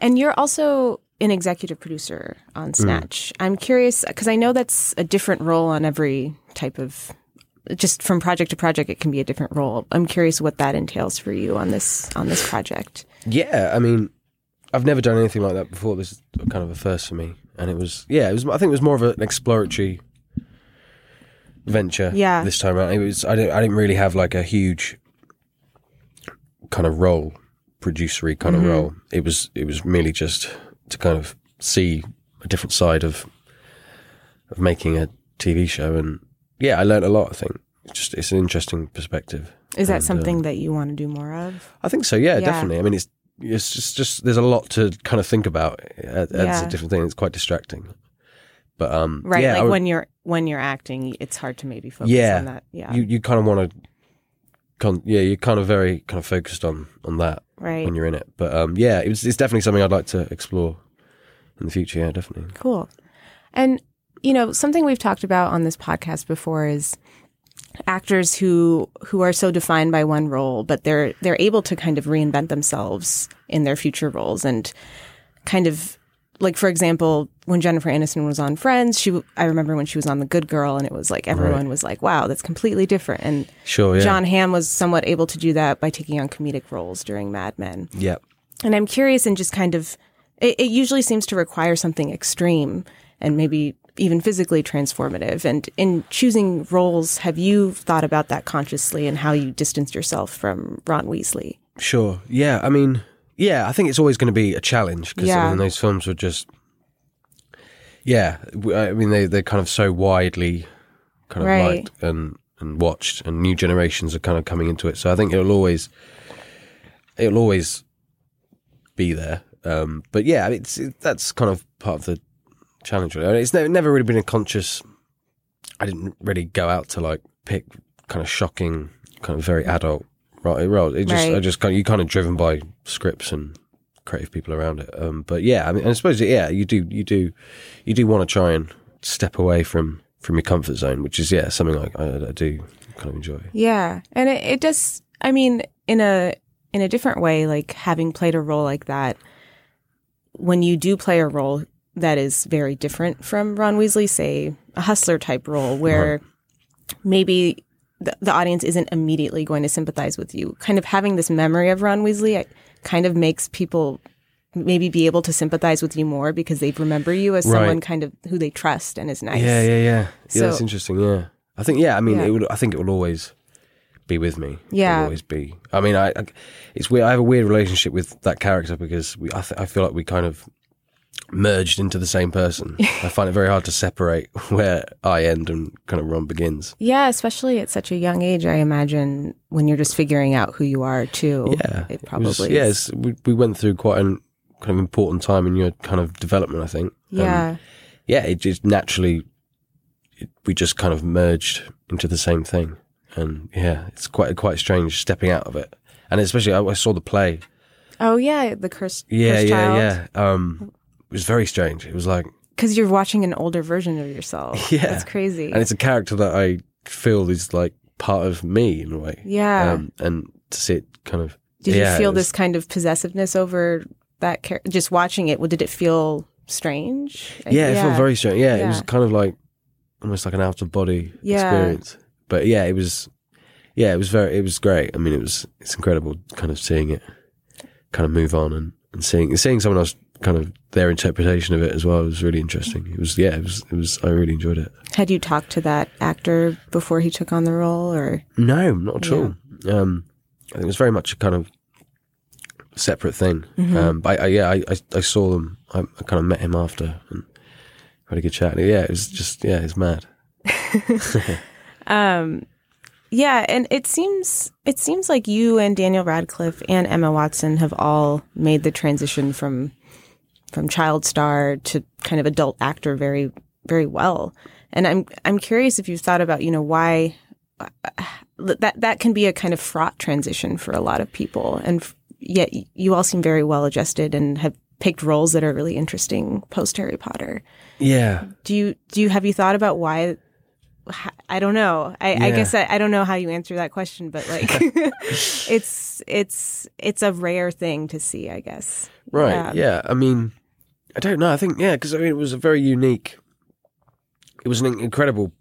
And you're also an executive producer on Mm. Snatch. I'm curious because I know that's a different role on every type of. Just from project to project, it can be a different role. I'm curious what that entails for you on this on this project. Yeah, I mean, I've never done anything like that before. This is kind of a first for me, and it was yeah, it was. I think it was more of an exploratory venture. Yeah. this time around, it was. I didn't. I didn't really have like a huge kind of role, producery kind Mhm. of role. It was. It was merely just to kind of see a different side of of making a TV show, and yeah, I learned a lot. I think it's just it's an interesting perspective. Is that And, something that you want to do more of? I think so. Yeah, Yeah. definitely. I mean, it's it's just, just there's a lot to kind of think about. It adds Yeah. a different thing. It's quite distracting. But um, Right, yeah, like would- when you're when you're acting, it's hard to maybe focus yeah, on that. Yeah, you you kind of want to. Con- yeah, you're kind of very kind of focused on on that Right. when you're in it. But um, yeah, it was, it's definitely something I'd like to explore in the future. Yeah, definitely. Cool. And, you know, something we've talked about on this podcast before is actors who who are so defined by one role, but they're they're able to kind of reinvent themselves in their future roles and kind of like for example, when Jennifer Aniston was on Friends, she I remember when she was on The Good Girl, and it was like everyone Right. was like, "Wow, that's completely different." And Sure, yeah. Jon Hamm was somewhat able to do that by taking on comedic roles during Mad Men. Yeah. And I'm curious and just kind of, it, it usually seems to require something extreme and maybe even physically transformative. And in choosing roles, have you thought about that consciously and how you distanced yourself from Ron Weasley? Sure. Yeah. I mean, yeah. I think it's always going to be a challenge because Yeah. I mean, those films were just, yeah. I mean, they they're kind of so widely kind of Right. liked and and watched, and new generations are kind of coming into it. So I think it'll always, it'll always be there. Um, but yeah, it's it, that's kind of part of the challenge. Really. I mean, It's never, never really been a conscious. I didn't really go out to like pick kind of shocking, kind of very adult right roles. It just, I just kind of, you kind of driven by scripts and creative people around it. Um, but yeah, I mean, I suppose yeah, you do, you do, you do want to try and step away from from your comfort zone, which is yeah something I, I, I do kind of enjoy. Yeah, and it, it does. I mean, in a in a different way, like having played a role like that, when you do play a role that is very different from Ron Weasley, say a hustler type role, where maybe the, the audience isn't immediately going to sympathize with you. Kind of having this memory of Ron Weasley, it kind of makes people maybe be able to sympathize with you more because they remember you as Right. someone kind of who they trust and is nice. Yeah, yeah, yeah. Yeah, So- that's interesting. Yeah, I think yeah. I mean, Yeah. it would. I think it will always be with me. Yeah. always be. I mean, I, I. It's weird. I have a weird relationship with that character because we. I, th- I feel like we kind of merged into the same person. I find it very hard to separate where I end and kind of Ron begins. Yeah, especially at such a young age, I imagine when you're just figuring out who you are too. Yeah, it was- probably yeah, is. we we went through quite an kind of important time in your kind of development. I think. Um, Yeah. yeah, it just naturally. It, we just kind of merged into the same thing, and yeah, it's quite quite strange stepping out of it, and especially I, I saw the play. Oh yeah, the cursed, Yeah, cursed yeah, child. yeah. Um, was very strange. It was like, Because you're watching an older version of yourself. yeah, that's crazy. And it's a character that I feel is like part of me in a way. Yeah. Um, and to see it kind of. did yeah, you feel was- this kind of possessiveness over that character? Just watching it, did it feel strange? Yeah, it felt very strange. Yeah, it was kind of like almost like an out of body Yeah. experience. But yeah, it was. Yeah, it was very. It was great. I mean, it was. It's incredible, kind of seeing it, kind of move on and and seeing seeing someone else kind of their interpretation of it as well was really interesting. It was. Yeah, it was. It was. I really enjoyed it. Had you talked to that actor before he took on the role, or No, not at Yeah. all. Um, I think it was very much a kind of separate thing. Mhm. Um, but I, I, yeah, I, I, I saw them. I, I kind of met him after and had a good chat. And yeah, it was just yeah, it's mad. Um, yeah, and it seems it seems like you and Daniel Radcliffe and Emma Watson have all made the transition from from child star to kind of adult actor very very well. And I'm I'm curious if you've thought about you know why uh, that that can be a kind of fraught transition for a lot of people, and f- yet you all seem very well adjusted and have picked roles that are really interesting post Harry Potter. Yeah, Do you do you have you thought about why? I don't know. I, I guess I, I don't know how you answer that question, but like, it's it's it's a rare thing to see. I guess. right. Yeah. I mean, I don't know. I think yeah, because I mean, it was a very unique. It was an incredible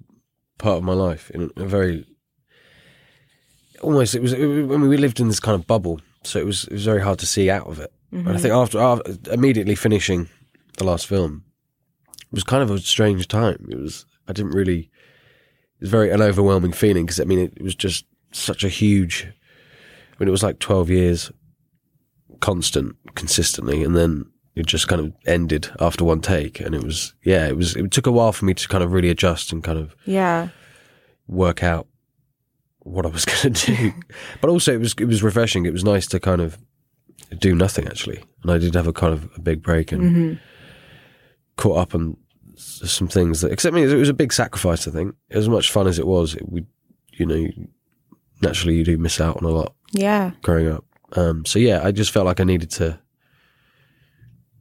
part of my life in a very. Almost, it was. It, I mean, we lived in this kind of bubble, so it was. It was very hard to see out of it. And I Mhm. think after, after immediately finishing the last film, it was kind of a strange time. It was. I didn't really. It was very an overwhelming feeling because I mean it, was just such a huge. I mean, it was like twelve years, constant, consistently, and then it just kind of ended after one take, and it was yeah, it was. It took a while for me to kind of really adjust and kind of Yeah. work out what I was going to do. but also, it was it was refreshing. It was nice to kind of do nothing actually, and I did have a kind of a big break and Mhm. caught up on some things that. Except, I mean, it was a big sacrifice. I think as much fun as it was, it would you know naturally you do miss out on a lot Yeah. growing up. Um, so yeah, I just felt like I needed to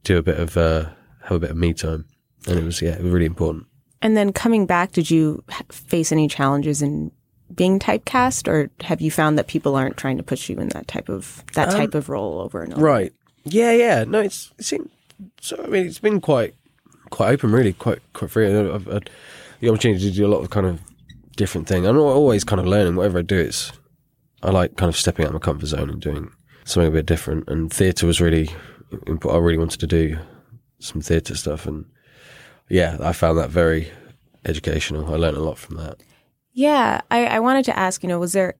do a bit of uh, have a bit of me time, and it was yeah, it was really important. And then coming back, did you face any challenges in being typecast, or have you found that people aren't trying to push you in that type of that Um, type of role over and over? Right. Yeah, yeah. No, it's it's been, so. I mean, it's been quite quite open, really, quite quite free. I've, had the opportunity to do a lot of kind of different thing. I'm al- always kind of learning. Whatever I do, it's I like kind of stepping out of my comfort zone and doing something a bit different. And theatre was really. I really wanted to do some theatre stuff, and yeah, I found that very educational. I learned a lot from that. Yeah, I, I wanted to ask, you know, was there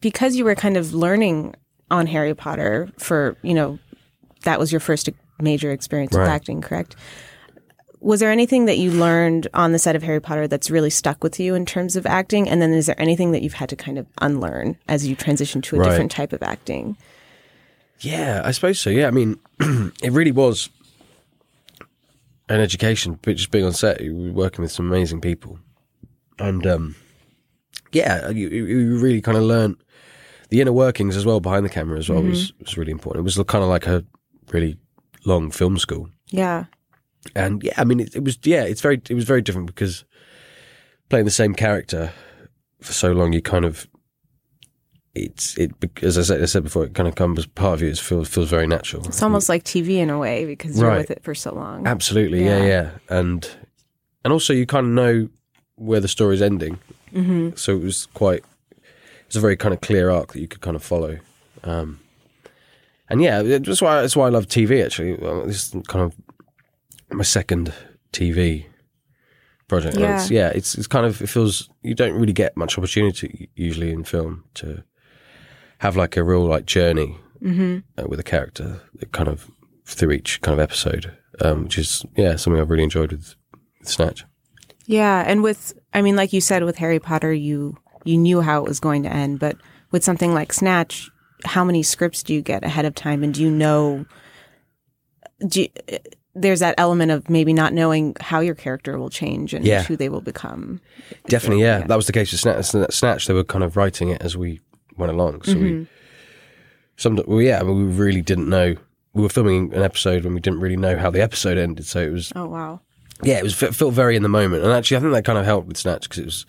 because you were kind of learning on Harry Potter for, you know, that was your first major experience with acting, correct? Was there anything that you learned on the set of Harry Potter that's really stuck with you in terms of acting? And then is there anything that you've had to kind of unlearn as you transition to a Right. different type of acting? Yeah, I suppose so. Yeah, I mean, it really was an education, but just being on set, you were working with some amazing people, and um, yeah, you, you really kind of learn the inner workings as well behind the camera as well was was really important. It was kind of like a really long film school, Yeah. and yeah, I mean, it, it was yeah, it's very it was very different because playing the same character for so long, you kind of it's it as I said I said before, it kind of comes part of you. It feels feels very natural. It's almost like TV in a way because you're Right. with it for so long. Absolutely, yeah. Yeah. yeah, and and also you kind of know where the story's ending, Mhm. so it was quite. It's a very kind of clear arc that you could kind of follow, um, and yeah, that's why that's why I love TV. Actually, this is kind of my second TV project. and It's, yeah, it's it's kind of it feels you don't really get much opportunity usually in film to have like a real like journey Mhm. uh, with a character that kind of through each kind of episode, um, which is yeah something I've really enjoyed with, with Snatch. Yeah, and with I mean, like you said, with Harry Potter, you you knew how it was going to end, but with something like Snatch, how many scripts do you get ahead of time, and do you know? Do you, there's that element of maybe not knowing how your character will change and Yeah. who they will become. Definitely, yeah. That was the case with Snatch. Snatch. They were kind of writing it as we went along. So we, Mhm. some, well, yeah, I mean, we really didn't know. We were filming an episode when we didn't really know how the episode ended. So it was, Oh wow! yeah, it was it felt very in the moment. And actually, I think that kind of helped with Snatch because it was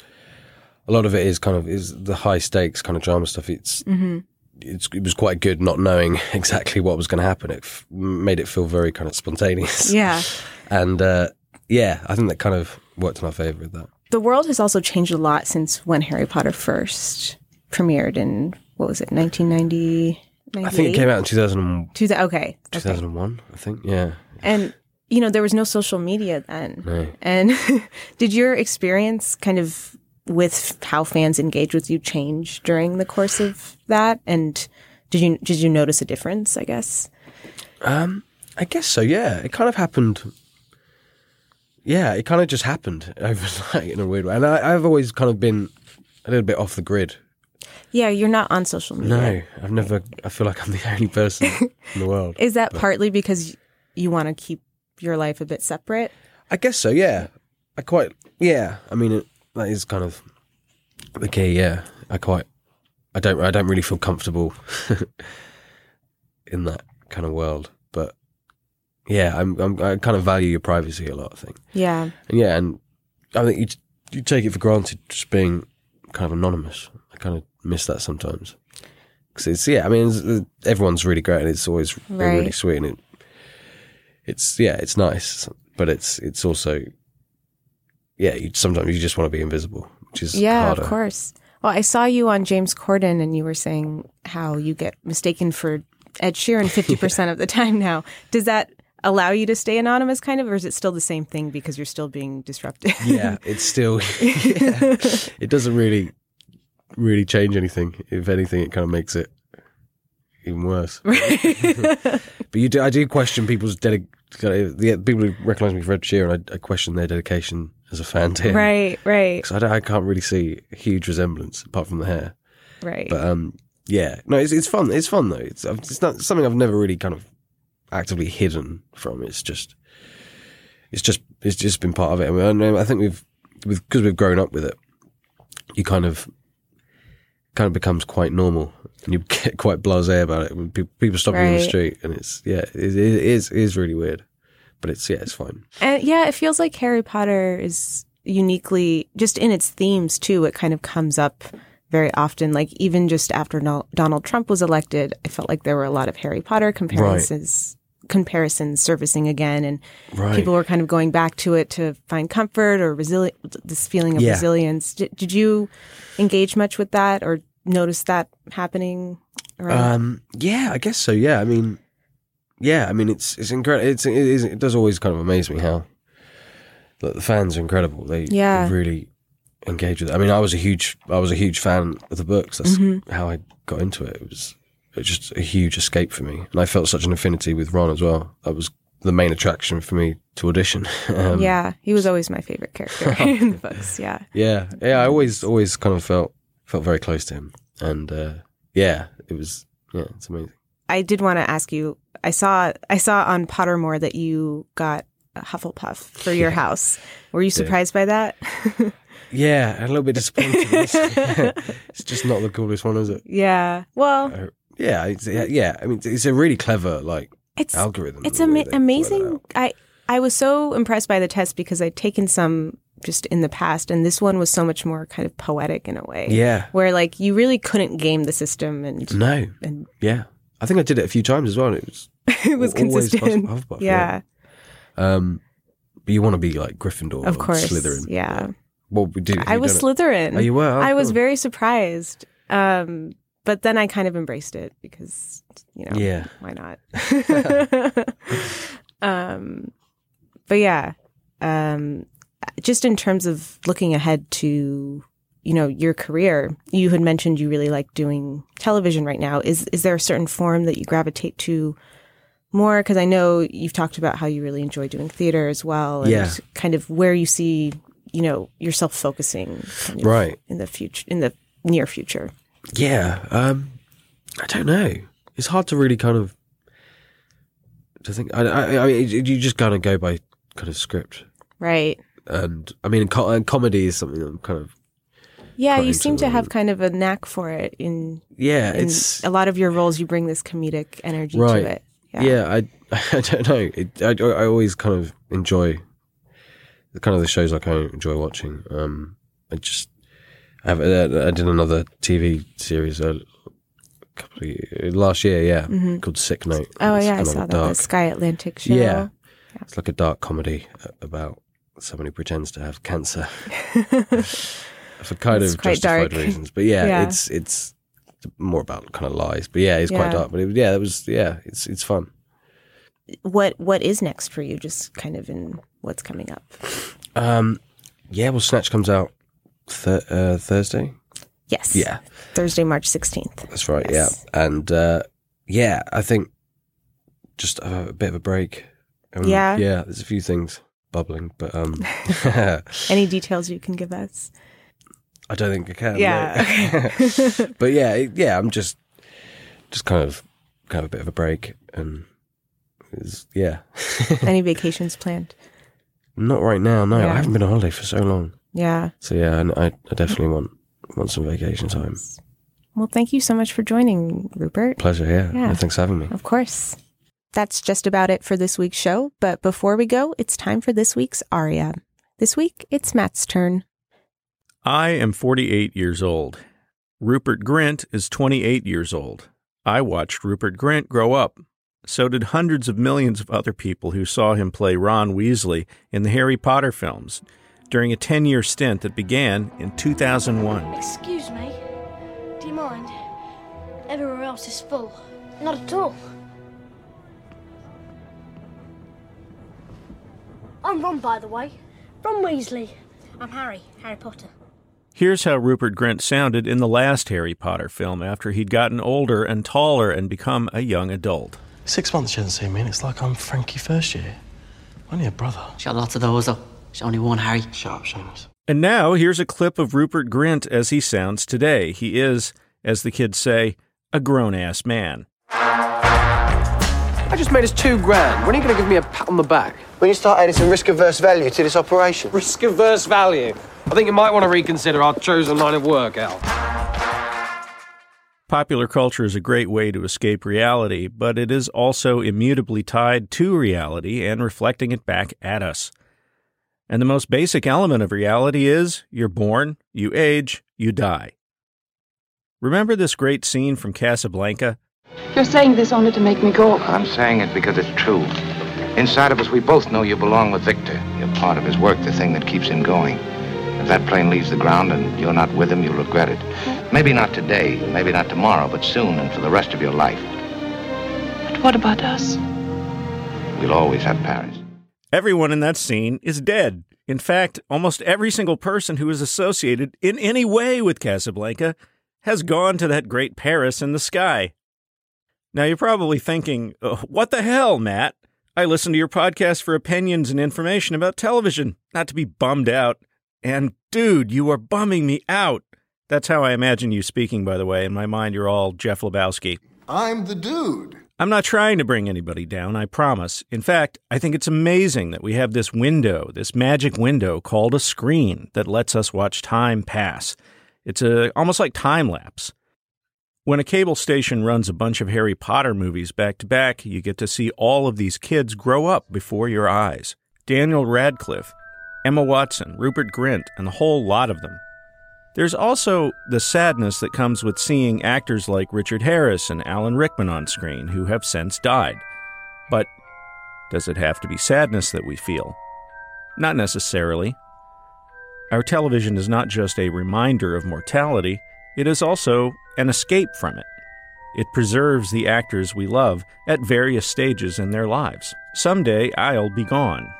a lot of it is kind of is the high stakes kind of drama stuff. It's hmm it's, it was quite good not knowing exactly what was going to happen. It f- made it feel very kind of spontaneous. Yeah. and uh, yeah, I think that kind of worked in our favor with that. The world has also changed a lot since when Harry Potter first premiered in what was it, 1990? I think it came out in 2000, Two okay. 2001, I think. Yeah. And you know, there was no social media then. No. And did your experience kind of with how fans engage with you change during the course of that? And did you did you notice a difference, I guess? Um, I guess so. Yeah, it kind of happened. Yeah, it kind of just happened overnight in a weird way, and I, I've always kind of been a little bit off the grid. Yeah, you're not on social media. No, I've never. I feel like I'm the only person in the world. Is that But partly because you want to keep your life a bit separate? I guess so. Yeah, I quite. Yeah, I mean it, that is kind of the key. Yeah, I quite. I don't. I don't really feel comfortable in that kind of world, but yeah, I'm, I'm. I kind of value your privacy a lot. I think. Yeah. And yeah, and I think you you take it for granted just being kind of anonymous. I kind of miss that sometimes because it's yeah. I mean, it's, everyone's really great and it's always really sweet and it, it's yeah, it's nice, but it's it's also yeah. You, sometimes you just want to be invisible, which is yeah, harder. of course. Well, I saw you on James Corden, and you were saying how you get mistaken for Ed Sheeran fifty percent of the time now. Does that allow you to stay anonymous, kind of, or is it still the same thing because you're still being disruptive? yeah, it's still yeah, it doesn't really really change anything. If anything, it kind of makes it even worse. but you do, I do question people's dedication. The people who recognise me for Ed Sheeran, I, I question their dedication as a fan to him. right, right, Because I, I can't really see a huge resemblance apart from the hair. right. But um, yeah, no, it's it's fun. It's fun though. It's it's not something I've never really kind of actively hidden from. It's just it's just it's just been part of it. I, mean, I know- I think we've because we've grown up with it. You kind of kind of becomes quite normal, and you get quite blasé about it when people, stop you on the street, and it's yeah, it, it is it is really weird, but it's yeah, it's fine. And yeah, it feels like Harry Potter is uniquely, just in its themes too, it kind of comes up very often. Like even just after no- Donald Trump was elected, I felt like there were a lot of Harry Potter comparisons. Comparisons surfacing again, and Right. people were kind of going back to it to find comfort or resili- this feeling of Yeah. resilience. Did, did you engage much with that or notice that happening? Um, yeah, I guess so. Yeah, I mean, yeah, I mean, it's it's incredible. It's it, is, it does always kind of amaze me how like, the fans are incredible. They Yeah. really engage with it. I mean, I was a huge I was a huge fan of the books. That's Mhm. how I got into it. It it was just a huge escape for me, and I felt such an affinity with Ron as well. That was the main attraction for me to audition. um, yeah, he was always my favorite character in the books. Yeah. yeah, yeah. I always always kind of felt felt very close to him, and uh, yeah, it was yeah, it's amazing. I did want to ask you. I saw I saw on Pottermore that you got a Hufflepuff for your house. Were you surprised by that? Yeah, a little bit disappointed. it's just not the coolest one, is it? yeah. Well, yeah, it's, yeah, yeah. I mean, it's a really clever like It's- algorithm. it's ama- they work it amazing. I I was so impressed by the test because I'd taken some just in the past, and this one was so much more kind of poetic in a way. Yeah. Where like you really couldn't game the system, and No, and yeah, I think I did it a few times as well. And it was it was consistent. Hufflepuff, yeah. Um, but you want to be like Gryffindor, Of or course, Slytherin. yeah. Well, we do. I was Slytherin. Oh, you were? Oh, I was very surprised. Um, but then I kind of embraced it because, you know, Yeah. why not? um, but yeah, um, just in terms of looking ahead to, you know, your career, you had mentioned you really like doing television right now. Is is there a certain form that you gravitate to more? Because I know you've talked about how you really enjoy doing theater as well, and Yeah. kind of where you see, you know, yourself focusing kind of Right. in the future, in the near future. Yeah, um, I don't know. It's hard to really kind of to think. I, I, I mean, you just kind of go by kind of script, Right. and I mean, co- and comedy is something I'm kind of Yeah, you seem to have kind of a knack for it in Yeah, in it's- a lot of your roles you bring this comedic energy right. to it. Yeah, I I don't know. It, I I always kind of enjoy the kind of the shows like I enjoy watching. Um, I just I have uh, I did another TV series uh, a couple of last year, yeah, Mhm. called Sick Note. Oh yeah, I saw that. The dark- Sky Atlantic show. Yeah. It's like a dark comedy uh, about someone who pretends to have cancer for kind It's of justified dark. reasons. But yeah, Yeah. it's it's more about kind of lies. But yeah, it's Yeah. quite dark. But it, yeah, it was yeah, it's it's fun. What what is next for you? Just kind of in what's coming up. Um, yeah, well, Snatch comes out th- uh, Thursday. Yes. Yeah, Thursday, March sixteenth. that's right. Yeah, and uh, yeah, I think just a, a bit of a break. Um, Yeah? yeah. There's a few things bubbling, but um, Any details you can give us? I don't think I can. Yeah, no. but yeah, yeah, I'm just just kind of kind of a bit of a break, and yeah, Any vacations planned? not right now. No, Yeah. I haven't been on holiday for so long. Yeah. So yeah, and I, I definitely want want some vacation time. Well, thank you so much for joining, Rupert. Pleasure. Yeah. Yeah. No, thanks for having me. Of course. That's just about it for this week's show. But before we go, it's time for this week's Aria. This week, it's Matt's turn. I am 48 years old. Rupert Grint is 28 years old. I watched Rupert Grint grow up. So did hundreds of millions of other people who saw him play Ron Weasley in the Harry Potter films during a 10 year stint that began in 2001. Excuse me. Do you mind? Everywhere else is full. Not at all. I'm Ron, by the way. Ron Weasley. I'm Harry. Harry Potter. Here's how Rupert Grint sounded in the last Harry Potter film after he'd gotten older and taller and become a young adult. Six months you haven't seen me, and it's like I'm Frankie first year. Only a brother. She got lots of those, though. She only one, Harry. Shut up, Seamus. And now here's a clip of Rupert Grint as he sounds today. He is, as the kids say, a grown ass man. I just made us two grand. When are you going to give me a pat on the back? When you start adding some risk averse value to this operation. Risk averse value. I think you might want to reconsider our chosen line of work, Al. Popular culture is a great way to escape reality, but it is also immutably tied to reality and reflecting it back at us. And the most basic element of reality is you're born, you age, you die. Remember this great scene from Casablanca? You're saying this only to make me go. I'm saying it because it's true. Inside of us, we both know you belong with Victor. You're part of his work, the thing that keeps him going. If that plane leaves the ground and you're not with him, you'll regret it. Maybe not today, maybe not tomorrow, but soon and for the rest of your life. But what about us? We'll always have Paris. Everyone in that scene is dead. In fact, almost every single person who is associated in any way with Casablanca has gone to that great Paris in the sky. Now, you're probably thinking, "Oh, what the hell, Matt? I listen to your podcast for opinions and information about television, not to be bummed out. And, dude, you are bumming me out. That's how I imagine you speaking, by the way. In my mind, you're all Jeff Lebowski. I'm the dude. I'm not trying to bring anybody down, I promise. In fact, I think it's amazing that we have this window, this magic window called a screen that lets us watch time pass. It's a, almost like time lapse. When a cable station runs a bunch of Harry Potter movies back to back, you get to see all of these kids grow up before your eyes. Daniel Radcliffe, Emma Watson, Rupert Grint, and a whole lot of them. There's also the sadness that comes with seeing actors like Richard Harris and Alan Rickman on screen who have since died. But does it have to be sadness that we feel? Not necessarily. Our television is not just a reminder of mortality, it is also an escape from it. It preserves the actors we love at various stages in their lives. Someday I'll be gone.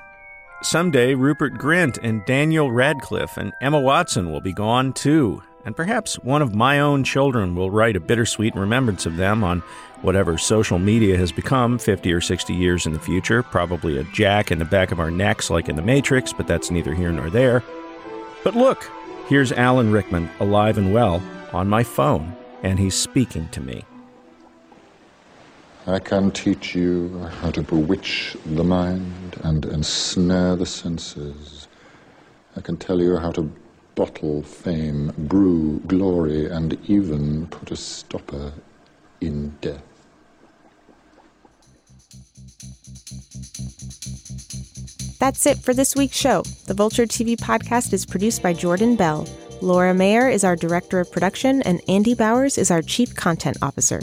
Someday Rupert Grint and Daniel Radcliffe and Emma Watson will be gone too. And perhaps one of my own children will write a bittersweet remembrance of them on whatever social media has become 50 or 60 years in the future. Probably a jack in the back of our necks, like in The Matrix, but that's neither here nor there. But look, here's Alan Rickman, alive and well, on my phone, and he's speaking to me. I can teach you how to bewitch the mind and ensnare the senses. I can tell you how to bottle fame, brew glory, and even put a stopper in death. That's it for this week's show. The Vulture TV podcast is produced by Jordan Bell. Laura Mayer is our director of production, and Andy Bowers is our chief content officer.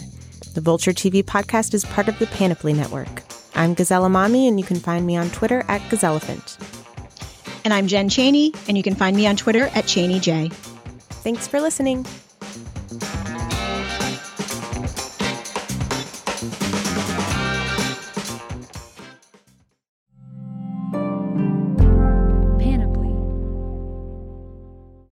The Vulture TV podcast is part of the Panoply Network. I'm Gazelle Emami, and you can find me on Twitter at Gazellephant. And I'm Jen Chaney, and you can find me on Twitter at ChaneyJ. Thanks for listening.